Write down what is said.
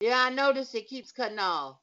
Yeah, I noticed it keeps cutting off.